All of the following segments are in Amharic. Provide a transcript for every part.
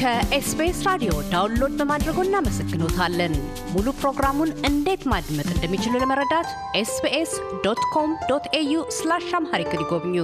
ከ SBS ራዲዮ download በማድረጎ እናመሰግኖታለን። ሙሉ ፕሮግራሙን እንዴት ማድመጥ እንደሚችሉ ለመረዳት SBS dot com dot au slash Amharic ይጎብኙ።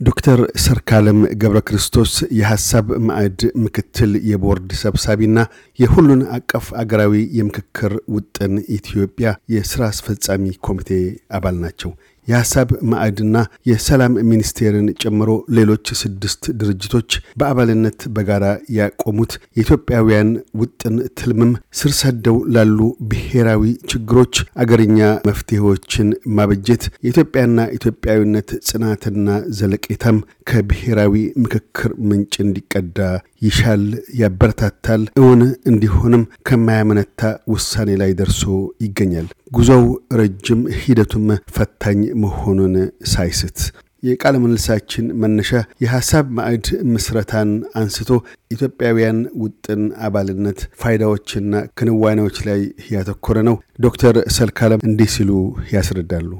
ዶክተር ሰርክዓለም ገብረ ክርስቶስ የሐሳብ ማዕድ ምክትል የቦርድ ሰብሳቢና የሁሉን አቀፍ አገራዊ የምክክር ውጥን ኢትዮጵያ የሥራ አስፈጻሚ ኮሚቴ አባል ናቸው። የሐሳብ ማዕድና የሰላም ሚኒስቴርን ጨምሮ ሌሎች ስድስት ድርጅቶች በአባልነት በጋራ ያቆሙት የኢትዮጵያውያን ውጥን ትልምም ስር ሰደው ላሉ ብሔራዊ ችግሮች አገርኛ መፍትሄዎችን ማበጀት የኢትዮጵያና ኢትዮጵያዊነት ጽናትና ዘለቄታም ከብሔራዊ ምክክር ምንጭ እንዲቀዳ ይሻል፣ ያበረታታል። እውን እንዲሆንም ከማያመነታ ውሳኔ ላይ ደርሶ ይገኛል። ጉዞው ረጅም፣ ሂደቱም ፈታኝ መሆኑን ሳይስት የቃለ ምልልሳችን መነሻ የሐሳብ ማዕድ ምስረታን አንስቶ ኢትዮጵያውያን ውጥን አባልነት ፋይዳዎችና ክንዋኔዎች ላይ ያተኮረ ነው። ዶክተር ሰርክዓለም እንዲህ ሲሉ ያስረዳሉ።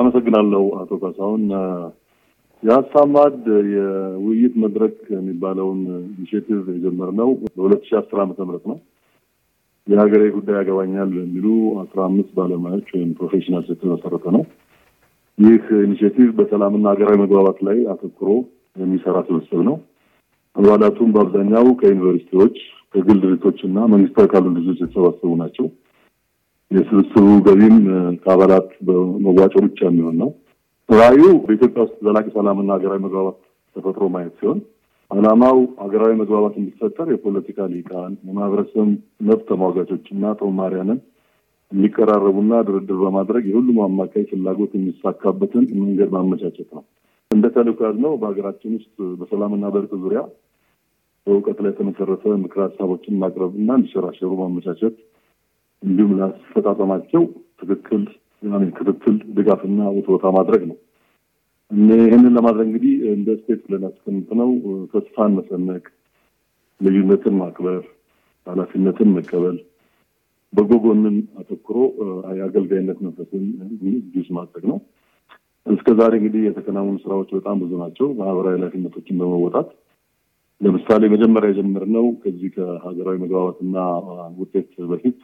አመሰግናለሁ አቶ ካሳሁን። የሀሳብ ማዕድ የውይይት መድረክ የሚባለውን initiative የጀመርነው በሁለት ሺህ አስር ዓመተ ምህረት ነው። የሀገሬ ጉዳይ ያገባኛል የሚሉ አስራ አምስት ባለሙያዎች ወይም professionals የተመሰረተ ነው። ይህ initiative በሰላምና ሀገራዊ መግባባት ላይ አተኩሮ የሚሰራ ስብስብ ነው። አባላቱም በአብዛኛው ከዩኒቨርሲቲዎች፣ ከግል ድርጅቶች እና መንግስታዊ ካሉ ድርጅቶች የተሰባሰቡ ናቸው። የስብስቡ ገቢም ከአባላት በመዋጮ ብቻ የሚሆን ነው። ራዕዩ በኢትዮጵያ ውስጥ ዘላቂ ሰላምና ሀገራዊ መግባባት ተፈጥሮ ማየት ሲሆን ዓላማው ሀገራዊ መግባባት እንዲፈጠር የፖለቲካ ሊቃን፣ የማህበረሰብ መብት ተሟጋቾች እና ተማሪያንን የሚቀራረቡና ድርድር በማድረግ የሁሉም አማካይ ፍላጎት የሚሳካበትን መንገድ ማመቻቸት ነው። እንደ ተልዕኮ ያዝነው በሀገራችን ውስጥ በሰላምና በእርቅ ዙሪያ በእውቀት ላይ የተመሰረተ ምክረ ሀሳቦችን ማቅረብ እንዲሸራሸሩ ማመቻቸት እንዲሁም ላስፈጻጸማቸው ትክክል ክትትል፣ ድጋፍና ውትወታ ማድረግ ነው። ይህንን ለማድረግ እንግዲህ እንደ ስቴት ብለን ያስቀምጥነው ተስፋን መሰነቅ፣ ልዩነትን ማክበር፣ ኃላፊነትን መቀበል፣ በጎ ጎንን አተኩሮ የአገልጋይነት መንፈስን ጁስ ማድረግ ነው። እስከ ዛሬ እንግዲህ የተከናወኑ ስራዎች በጣም ብዙ ናቸው። ማህበራዊ ኃላፊነቶችን በመወጣት ለምሳሌ መጀመሪያ የጀመርነው ከዚህ ከሀገራዊ መግባባትና ውጤት በፊት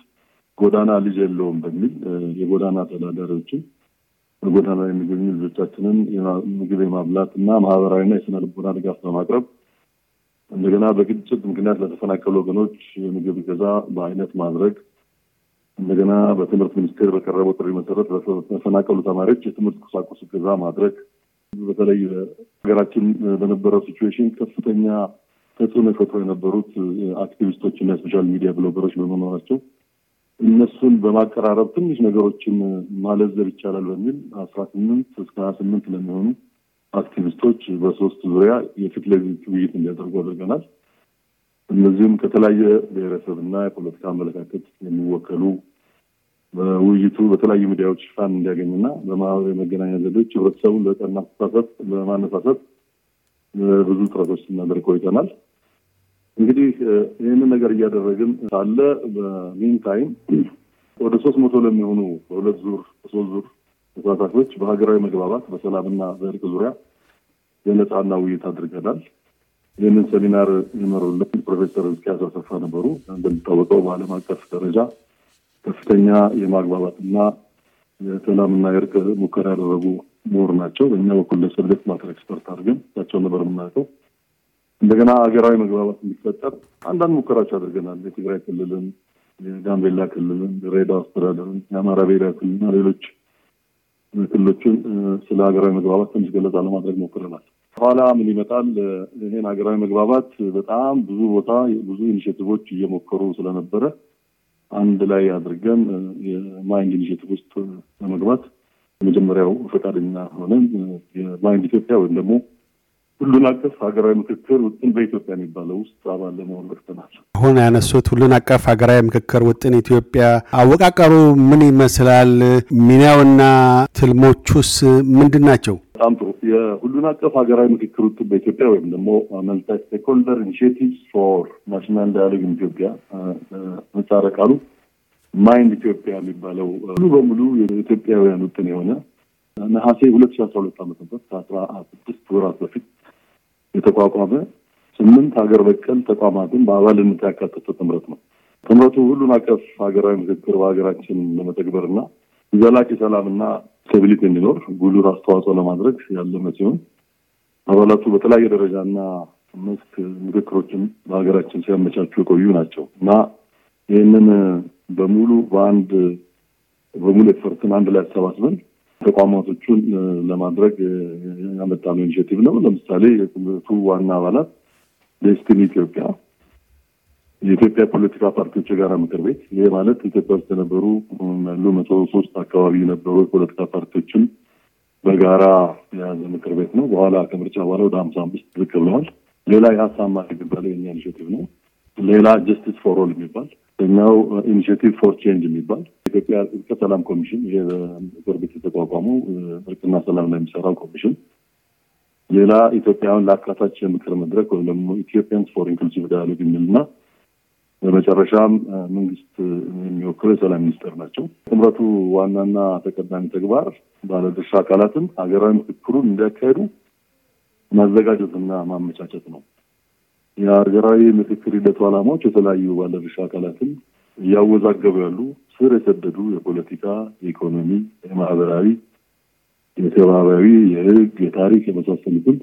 ጎዳና ልጅ የለውም በሚል የጎዳና ተዳዳሪዎችን በጎዳና የሚገኙ ልጆቻችንን ምግብ የማብላት እና ማህበራዊና የስነ ልቦና ድጋፍ በማቅረብ እንደገና በግጭት ምክንያት ለተፈናቀሉ ወገኖች የምግብ ገዛ በአይነት ማድረግ እንደገና በትምህርት ሚኒስቴር በቀረበው ጥሪ መሰረት ለተፈናቀሉ ተማሪዎች የትምህርት ቁሳቁስ ገዛ ማድረግ። በተለይ ሀገራችን በነበረው situation ከፍተኛ ተጽዕኖ የፈጥሮ የነበሩት አክቲቪስቶች እና የ social media blogger ኦች በመኖራቸው እነሱን በማቀራረብ ትንሽ ነገሮችን ማለዘብ ይቻላል በሚል አስራ ስምንት እስከ ሀያ ስምንት ለሚሆኑ አክቲቪስቶች በሶስት ዙሪያ የፊት ለፊት ውይይት እንዲያደርጉ አድርገናል። እነዚህም ከተለያየ ብሔረሰብ እና የፖለቲካ አመለካከት የሚወከሉ በውይይቱ በተለያዩ ሚዲያዎች ሽፋን እንዲያገኝና በማህበራዊ መገናኛ ዘዴዎች ህብረተሰቡን ለቀና አስተሳሰብ በማነሳሰት ብዙ ጥረቶች ስናደርግ ቆይተናል። እንግዲህ ይህንን ነገር እያደረግን ሳለ በ meantime ወደ ሶስት መቶ ለሚሆኑ በሁለት ዙር በሶስት ዙር ተሳታፊዎች በሀገራዊ መግባባት በሰላምና በእርቅ ዙሪያ የነጻና ውይይት አድርገናል። ይህንን ሴሚናር የመሩልን ፕሮፌሰር ሕዝቅያስ አሰፋ ነበሩ። እንደሚታወቀው በዓለም አቀፍ ደረጃ ከፍተኛ የማግባባትና የሰላምና የእርቅ ሙከራ ያደረጉ ምሁር ናቸው። በእኛ በኩል ለ subject matter expert አድርገን እሳቸው ነበር የምናውቀው። እንደገና ሀገራዊ መግባባት እንዲፈጠር አንዳንድ ሙከራዎች አድርገናል። የትግራይ ክልልን፣ የጋምቤላ ክልልን፣ የድሬዳዋ አስተዳደርን፣ የአማራ ብሔራዊ ክልልና ሌሎች ክልሎችን ስለ ሀገራዊ መግባባት ትንሽ ገለጻ ለማድረግ ሞክረናል። በኋላ ምን ይመጣል? ይህን ሀገራዊ መግባባት በጣም ብዙ ቦታ ብዙ initiative ኦች እየሞከሩ ስለነበረ አንድ ላይ አድርገን የ MIND initiative ውስጥ ለመግባት የመጀመሪያው ፈቃደኛ ሆነን የ MIND Ethiopia ወይም ደግሞ ሁሉን አቀፍ ሀገራዊ ምክክር ውጥን በኢትዮጵያ የሚባለው ውስጥ አባል ለመሆን በቅተናል። አሁን ያነሱት ሁሉን አቀፍ ሀገራዊ ምክክር ውጥን ኢትዮጵያ አወቃቀሩ ምን ይመስላል? ሚናውና ትልሞቹስ ምንድን ናቸው? በጣም ጥሩ። የሁሉን አቀፍ ሀገራዊ ምክክር ውጥን በኢትዮጵያ ወይም ደግሞ Multi Stakeholder Initiatives for National Dialogue Ethiopia ምህጻረ ቃሉ MIND Ethiopia የሚባለው ሙሉ በሙሉ የኢትዮጵያውያን ውጥን የሆነ ነሐሴ ሁለት ሺ አስራ ሁለት ዓመተ ምህረት ከአስራ ስድስት ወራት በፊት የተቋቋመ ስምንት ሀገር በቀል ተቋማትን በአባልነት ያካተተ ጥምረት ነው። ጥምረቱ ሁሉን አቀፍ ሀገራዊ ምክክር በሀገራችን ለመተግበርና ዘላቂ ሰላምና ስታቢሊቲ እንዲኖር ጉልህ አስተዋጽኦ ለማድረግ ያለመ ሲሆን አባላቱ በተለያየ ደረጃና መስክ ምክክሮችን በሀገራችን ሲያመቻቹ የቆዩ ናቸው እና ይህንን በሙሉ በአንድ በሙሉ effort ን አንድ ላይ አሰባስበን ተቋማቶቹን ለማድረግ ያመጣነው initiative ነው። ለምሳሌ የጥምረቱ ዋና አባላት Destiny Ethiopia፣ የኢትዮጵያ ፖለቲካ ፓርቲዎች የጋራ ምክር ቤት። ይሄ ማለት ኢትዮጵያ ውስጥ የነበሩ ያሉ መቶ ሶስት አካባቢ የነበሩ የፖለቲካ ፓርቲዎችን በጋራ የያዘ ምክር ቤት ነው። በኋላ ከምርጫ በኋላ ወደ ሀምሳ አምስት ዝቅ ብለዋል። ሌላ የሀሳብ ማ የሚባለው የኛ initiative ነው። ሌላ Justice for All የሚባል ኛው Initiative for Change የሚባል ኢትዮጵያ እርቀ ሰላም ኮሚሽን ይሄ ምክር ቤት የተቋቋመው እርቅና ሰላም ላይ የሚሰራው ኮሚሽን ሌላ ኢትዮጵያውያን ለአካታች የምክር መድረክ ወይም ደግሞ Ethiopians for Inclusive Dialogue የሚልና በመጨረሻም መንግስት የሚወክለው የሰላም ሚኒስቴር ናቸው። ጥምረቱ ዋናና ተቀዳሚ ተግባር ባለድርሻ አካላትን ሀገራዊ ምክክሩን እንዲያካሄዱ ማዘጋጀትና ማመቻቸት ነው። የሀገራዊ ምክክር ሂደቱ ዓላማዎች የተለያዩ ባለድርሻ አካላትን እያወዛገቡ ያሉ ስር የሰደዱ የፖለቲካ፣ የኢኮኖሚ፣ የማህበራዊ፣ የሰብአዊ፣ የህግ፣ የታሪክ የመሳሰሉትን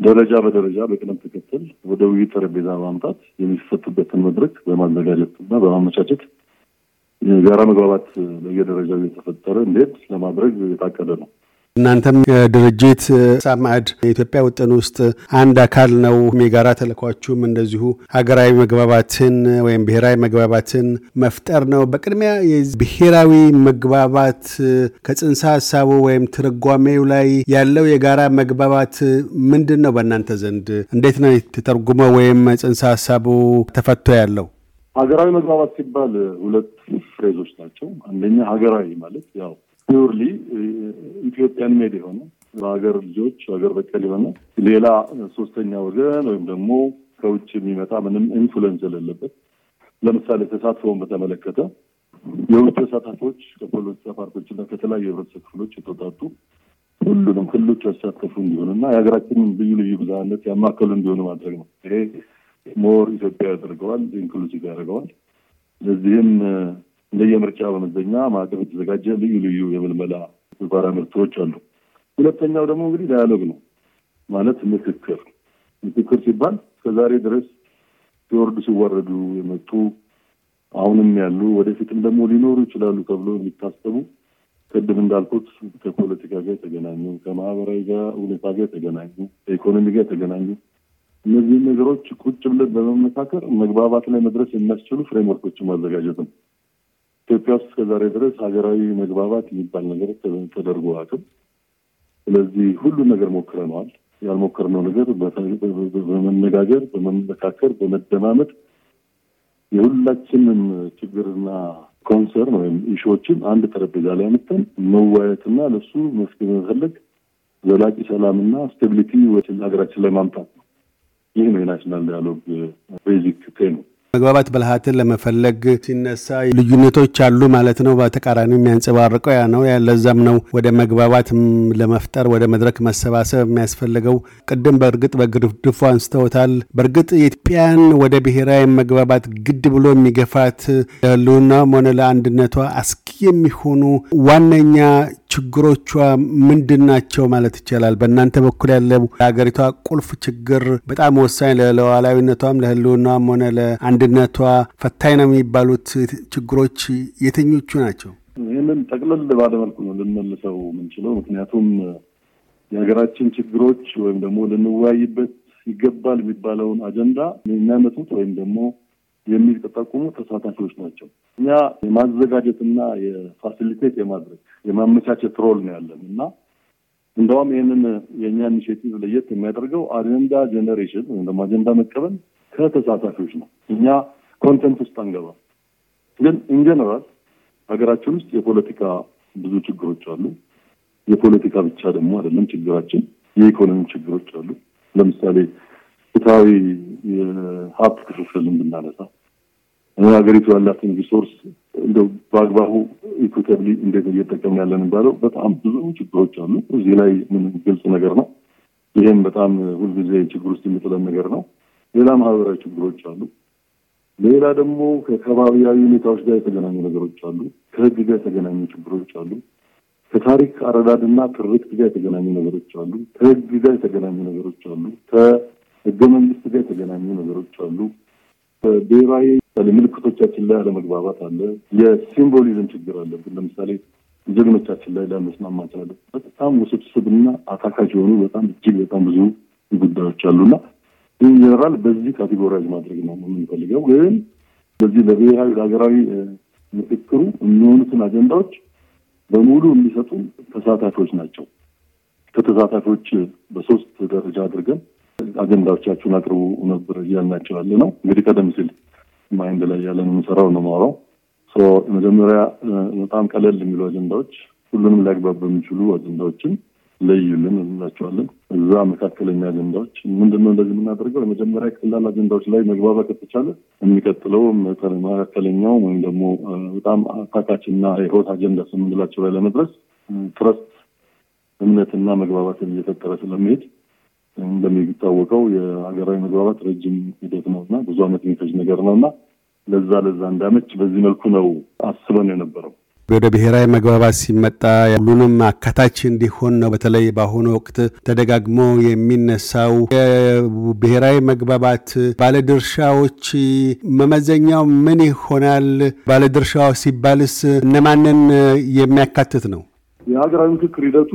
ደረጃ በደረጃ በቅደም ተከተል ወደ ውይይት ጠረጴዛ ማምጣት የሚፈቱበትን መድረክ በማዘጋጀት እና በማመቻቸት የጋራ መግባባት በየደረጃው እየተፈጠረ እንዴት ለማድረግ የታቀደ ነው። እናንተም ድርጅት ሳማዕድ የኢትዮጵያ ውጥን ውስጥ አንድ አካል ነው። የጋራ ተልእኳችሁም እንደዚሁ ሀገራዊ መግባባትን ወይም ብሔራዊ መግባባትን መፍጠር ነው። በቅድሚያ ብሔራዊ መግባባት ከጽንሰ ሀሳቡ ወይም ትርጓሜው ላይ ያለው የጋራ መግባባት ምንድን ነው? በእናንተ ዘንድ እንዴት ነው የተተርጉመው ወይም ጽንሰ ሀሳቡ ተፈቶ ያለው? ሀገራዊ መግባባት ሲባል ሁለት phrase ኦች ናቸው። አንደኛ ሀገራዊ ማለት ያው purely Ethiopian made የሆነ በሀገር ልጆች ሀገር በቀል የሆነ ሌላ ሶስተኛ ወገን ወይም ደግሞ ከውጭ የሚመጣ ምንም influence የሌለበት ለምሳሌ ተሳትፎውን በተመለከተ የውጭ ተሳታፊዎች ከፖለቲካ ፓርቲዎችና ከተለያዩ የህብረተሰብ ክፍሎች የተውጣጡ ሁሉንም ክልሎች ያሳተፉ እንዲሆኑና የሀገራችንን ልዩ ልዩ ብዝሃነት ያማከሉ እንዲሆኑ ማድረግ ነው። ይሄ more Ethiopian ያደርገዋል፣ inclusive ያደርገዋል። ለዚህም እንደየምርጫ በመዘኛ ማዕቀፍ የተዘጋጀ ልዩ ልዩ የምልመላ ተግባራ ምርቶች አሉ። ሁለተኛው ደግሞ እንግዲህ dialogue ነው ማለት ምክክር። ምክክር ሲባል እስከዛሬ ድረስ ሲወርዱ ሲዋረዱ የመጡ አሁንም ያሉ ወደፊትም ደግሞ ሊኖሩ ይችላሉ ተብሎ የሚታሰቡ ቅድም እንዳልኩት ከፖለቲካ ጋር የተገናኙ ከማህበራዊ ጋር ሁኔታ ጋር የተገናኙ ከኢኮኖሚ ጋር የተገናኙ እነዚህን ነገሮች ቁጭ ብለን በመመካከር መግባባት ላይ መድረስ የሚያስችሉ ፍሬምወርኮችን ማዘጋጀት ነው። ኢትዮጵያ ውስጥ እስከዛሬ ድረስ ሀገራዊ መግባባት የሚባል ነገር ተደርጎ አቅም። ስለዚህ ሁሉን ነገር ሞክረነዋል። ያልሞከርነው ነገር በመነጋገር፣ በመመካከር፣ በመደማመጥ የሁላችንም ችግርና ኮንሰርን ወይም ኢሹዎችን አንድ ጠረጴዛ ላይ አምጥተን መወያየትና ለሱ መፍትሄ መፈለግ ዘላቂ ሰላምና stability ሀገራችን ላይ ማምጣት ነው። ይህ ነው የ national dialogue basic tenet ኡ። መግባባት ብልሃትን ለመፈለግ ሲነሳ ልዩነቶች አሉ ማለት ነው። በተቃራኒው የሚያንጸባርቀው ያ ነው። ለዛም ነው ወደ መግባባት ለመፍጠር ወደ መድረክ መሰባሰብ የሚያስፈልገው። ቅድም በእርግጥ በግርድፉ አንስተውታል። በእርግጥ የኢትዮጵያን ወደ ብሔራዊ መግባባት ግድ ብሎ የሚገፋት ለሕልውናም ሆነ ለአንድነቷ አስጊ የሚሆኑ ዋነኛ ችግሮቿ ምንድን ናቸው ማለት ይቻላል? በእናንተ በኩል ያለ ለሀገሪቷ ቁልፍ ችግር በጣም ወሳኝ ለሉዓላዊነቷም ለሕልውናም ሆነ ለአንድነቷ ፈታኝ ነው የሚባሉት ችግሮች የትኞቹ ናቸው? ይህንን ጠቅለል ባለ መልኩ ነው ልንመልሰው የምንችለው። ምክንያቱም የሀገራችን ችግሮች ወይም ደግሞ ልንወያይበት ይገባል የሚባለውን አጀንዳ የሚያመጡት ወይም ደግሞ የሚጠቁሙ ተሳታፊዎች ናቸው። እኛ የማዘጋጀትና የ facilitate የማድረግ የማመቻቸት role ነው ያለን እና እንደውም ይህንን የእኛ initiative ለየት የሚያደርገው agenda generation ወይም ደግሞ አጀንዳ መቀበል ከተሳታፊዎች ነው። እኛ content ውስጥ አንገባም። ግን in general ሀገራችን ውስጥ የፖለቲካ ብዙ ችግሮች አሉ። የፖለቲካ ብቻ ደግሞ አይደለም ችግራችን፣ የኢኮኖሚ ችግሮች አሉ። ለምሳሌ ፍትሐዊ የሀብት ክፍፍልን ብናነሳ ሀገሪቱ ያላትን resource እንደው በአግባቡ equitably እንዴት እየጠቀምን ያለን የሚባለው በጣም ብዙ ችግሮች አሉ። እዚህ ላይ ምን ግልጽ ነገር ነው። ይህም በጣም ሁልጊዜ ችግር ውስጥ የሚጥለን ነገር ነው። ሌላ ማህበራዊ ችግሮች አሉ። ሌላ ደግሞ ከከባቢያዊ ሁኔታዎች ጋር የተገናኙ ነገሮች አሉ። ከህግ ጋር የተገናኙ ችግሮች አሉ። ከታሪክ አረዳድና ትርክት ጋር የተገናኙ ነገሮች አሉ። ከህግ ጋር የተገናኙ ነገሮች አሉ። ከህገ መንግስት ጋር የተገናኙ ነገሮች አሉ። ብሔራዊ ምልክቶቻችን ላይ አለመግባባት አለ። የ symbolism ችግር አለብን። ለምሳሌ ጀግኖቻችን ላይ ላንስማማ እንችላለን። በጣም ውስብስብና አታካች የሆኑ በጣም እጅግ በጣም ብዙ ጉዳዮች አሉና in general በዚህ categorize ማድረግ ነው የምንፈልገው። ግን በዚህ ለብሔራዊ ለሀገራዊ ምክክሩ የሚሆኑትን አጀንዳዎች በሙሉ የሚሰጡን ተሳታፊዎች ናቸው። ከተሳታፊዎች በሶስት ደረጃ አድርገን አጀንዳዎቻችሁን አቅርቡ ነበር እያልናቸው ያለ ነው። እንግዲህ ቀደም ሲል ማይንድ ላይ ያለን የምንሰራው ነው ማውራው መጀመሪያ በጣም ቀለል የሚሉ አጀንዳዎች ሁሉንም ሊያግባቡ የሚችሉ አጀንዳዎችን ለዩልን እንላቸዋለን። እዛ መካከለኛ አጀንዳዎች ምንድነው እንደዚህ የምናደርገው? የመጀመሪያ ቀላል አጀንዳዎች ላይ መግባባት ከተቻለ የሚቀጥለው መካከለኛው ወይም ደግሞ በጣም አታካችና የህይወት አጀንዳ የምንላቸው ላይ ለመድረስ ትረስት እምነትና መግባባትን እየፈጠረ ስለሚሄድ እንደሚታወቀው የሀገራዊ መግባባት ረጅም ሂደት ነው እና ብዙ አመት የሚፈጅ ነገር ነው እና ለዛ ለዛ እንዳመች በዚህ መልኩ ነው አስበን የነበረው። ወደ ብሔራዊ መግባባት ሲመጣ ሁሉንም አካታች እንዲሆን ነው። በተለይ በአሁኑ ወቅት ተደጋግሞ የሚነሳው የብሔራዊ መግባባት ባለድርሻዎች መመዘኛው ምን ይሆናል? ባለድርሻው ሲባልስ እነማንን የሚያካትት ነው? የሀገራዊ ምክክር ሂደቱ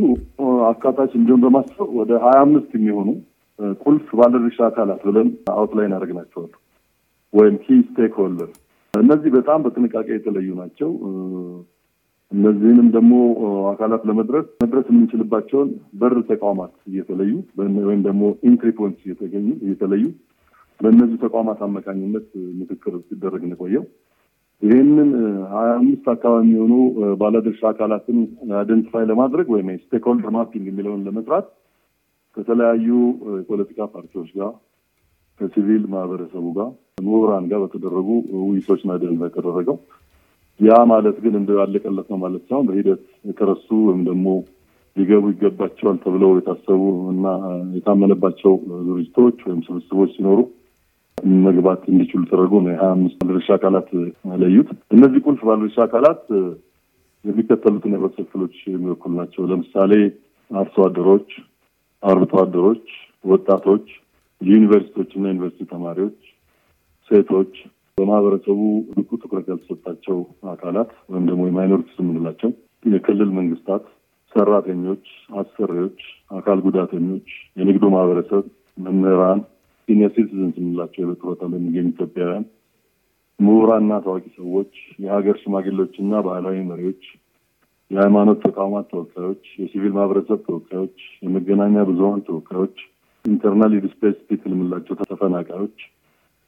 አካታች እንዲሆን በማሰብ ወደ ሀያ አምስት የሚሆኑ ቁልፍ ባለድርሻ አካላት ብለን outline ያደረግናቸዋል ወይም key stake እነዚህ በጣም በጥንቃቄ የተለዩ ናቸው። እነዚህንም ደግሞ አካላት ለመድረስ መድረስ የምንችልባቸውን በር ተቋማት እየተለዩ ወይም ደግሞ entry points እየተገኙ እየተለዩ በእነዚህ ተቋማት አማካኝነት ምክክር ሲደረግ የቆየው ይህንን ሀያ አምስት አካባቢ የሚሆኑ ባለድርሻ አካላትን identify ለማድረግ ወይም stakeholder mapping የሚለውን ለመስራት ከተለያዩ የፖለቲካ ፓርቲዎች ጋር ከሲቪል ማህበረሰቡ ጋር ምሁራን ጋር በተደረጉ ውይይቶች ነው የተደረገው። ያ ማለት ግን እንደ ያለቀለት ነው ማለት ሳይሆን በሂደት የተረሱ ወይም ደግሞ ሊገቡ ይገባቸዋል ተብለው የታሰቡ እና የታመነባቸው ድርጅቶች ወይም ስብስቦች ሲኖሩ መግባት እንዲችሉ ተደርጎ ነው የሀያ አምስት ባለድርሻ አካላት ለዩት። እነዚህ ቁልፍ ባለድርሻ አካላት የሚከተሉትን የህብረተሰብ ክፍሎች የሚወክሉ ናቸው። ለምሳሌ አርሶ አደሮች፣ አርብቶ አደሮች፣ ወጣቶች፣ ዩኒቨርሲቲዎች እና ዩኒቨርሲቲ ተማሪዎች፣ ሴቶች፣ በማህበረሰቡ ብቁ ትኩረት ያልተሰጣቸው አካላት ወይም ደግሞ የ minorities የምንላቸው የክልል መንግስታት፣ ሰራተኞች፣ አሰሪዎች፣ አካል ጉዳተኞች፣ የንግዱ ማህበረሰብ፣ መምህራን፣ senior citizens የምንላቸው በጡረታ ላይ የሚገኙ ኢትዮጵያውያን፣ ምሁራንና ታዋቂ ሰዎች፣ የሀገር ሽማግሌዎችና ባህላዊ መሪዎች፣ የሃይማኖት ተቋማት ተወካዮች፣ የሲቪል ማህበረሰብ ተወካዮች፣ የመገናኛ ብዙሀን ተወካዮች፣ internal displaced people የምንላቸው ተፈናቃዮች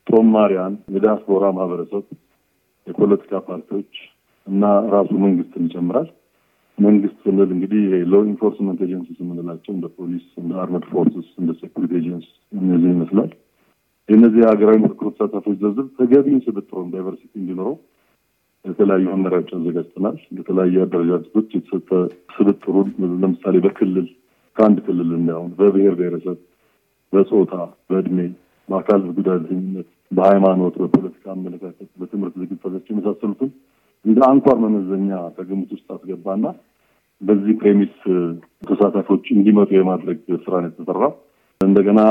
ጦማሪያን፣ የዲያስፖራ ማህበረሰብ፣ የፖለቲካ ፓርቲዎች እና ራሱ መንግስትን ይጨምራል። መንግስት ስንል እንግዲህ law enforcement agencies የምንላቸው እንደ ፖሊስ፣ እንደ armed forces፣ እንደ security agency እነዚህ ይመስላል። የእነዚህ የሀገራዊ ምክክሩ ተሳታፊዎች ዝርዝር ተገቢውን ስብጥሩን diversity እንዲኖረው የተለያዩ መመሪያዎች አዘጋጅተናል። የተለያዩ አደረጃጀቶች የተሰጠ ስብጥሩን ለምሳሌ በክልል ከአንድ ክልል እንዳይሆን በብሔር ብሔረሰብ፣ በጾታ፣ በእድሜ በአካል ጉዳተኝነት፣ በሃይማኖት፣ በፖለቲካ አመለካከት፣ በትምህርት ዝግጅቶች የመሳሰሉትን እንደ አንኳር መመዘኛ ከግምት ውስጥ አስገባና በዚህ premise ተሳታፊዎች እንዲመጡ የማድረግ ስራ ነው የተሰራው። እንደገና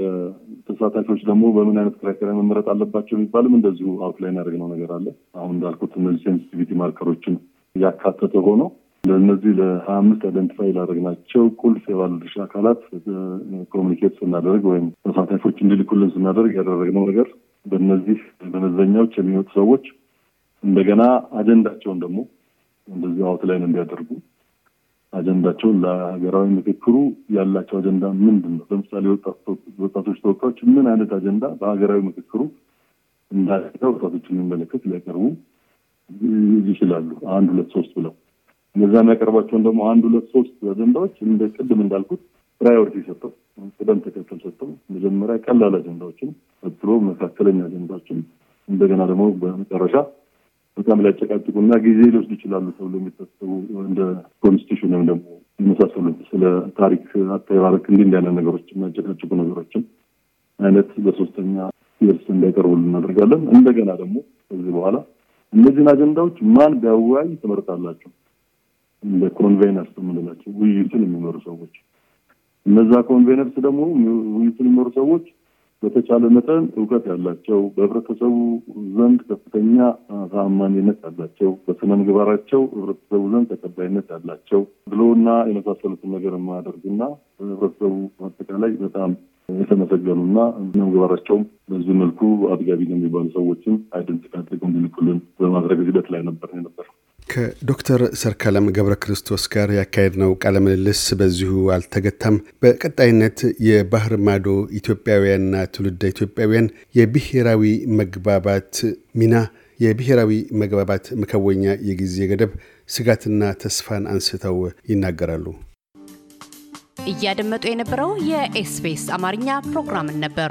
ለተሳታፊዎች ደግሞ በምን አይነት criteria መመረጥ አለባቸው የሚባልም እንደዚሁ outline ያደረግነው ነገር አለ። አሁን እንዳልኩት እነዚህ sensitivity marker ኦችን ያካተተ ሆኖ ለእነዚህ ለሀያ አምስት identify ላደረግናቸው ቁልፍ የባለድርሻ አካላት communicate ስናደርግ ወይም ተሳታፊዎች እንዲልኩልን ስናደርግ ያደረግነው ነገር በእነዚህ መመዘኛዎች የሚወጡ ሰዎች እንደገና አጀንዳቸውን ደግሞ እንደዚህ outline እንዲያደርጉ አጀንዳቸውን ለሀገራዊ ምክክሩ ያላቸው አጀንዳ ምንድን ነው? ለምሳሌ ወጣቶች ተወካዮች ምን አይነት አጀንዳ በሀገራዊ ምክክሩ እንዳለ ወጣቶችን የሚመለከት ሊያቀርቡ ይችላሉ። አንድ ሁለት ሶስት ብለው እነዛ የሚያቀርባቸውን ደግሞ አንድ ሁለት ሶስት አጀንዳዎች እንደ ቅድም እንዳልኩት priority ሰጠው ቅደም ተከተል ሰጠው መጀመሪያ ቀላል አጀንዳዎችን ቀጥሎ መካከለኛ አጀንዳዎችን እንደገና ደግሞ በመጨረሻ በጣም ሊያጨቃጭቁና ጊዜ ሊወስዱ ይችላሉ ተብሎ የሚታሰቡ እንደ constitution ወይም ደግሞ የመሳሰሉት ስለ ታሪክ አተራረክ እንዲህ እንዲህ ያለ ነገሮች የሚያጨቃጭቁ ነገሮችን አይነት በሶስተኛ የእርስ እንዲቀርቡ እናደርጋለን። እንደገና ደግሞ ከዚህ በኋላ እነዚህን አጀንዳዎች ማን ቢያወያይ ትመርጣላችሁ? እንደ conveners የምንላቸው ውይይቱን የሚመሩ ሰዎች እነዛ conveners ደግሞ ውይይቱን የሚመሩ ሰዎች በተቻለ መጠን እውቀት ያላቸው በህብረተሰቡ ዘንድ ከፍተኛ ተአማኒነት ያላቸው በስነ ምግባራቸው ህብረተሰቡ ዘንድ ተቀባይነት ያላቸው ሙስና የመሳሰሉትን ነገር የማያደርጉና ህብረተሰቡ አጠቃላይ በጣም የተመሰገኑና ስነ ምግባራቸውም በዚህ መልኩ አጥጋቢ የሚባሉ ሰዎችን identify አድርገው እንዲልኩልን በማድረግ ሂደት ላይ ነበር ነበር። ከዶክተር ሰርካለም ገብረ ክርስቶስ ጋር ያካሄድነው ቃለ ምልልስ በዚሁ አልተገታም። በቀጣይነት የባህር ማዶ ኢትዮጵያውያንና ትውልደ ኢትዮጵያውያን የብሔራዊ መግባባት ሚና፣ የብሔራዊ መግባባት መከወኛ የጊዜ ገደብ፣ ስጋትና ተስፋን አንስተው ይናገራሉ። እያደመጡ የነበረው የኤስቢኤስ አማርኛ ፕሮግራምን ነበር።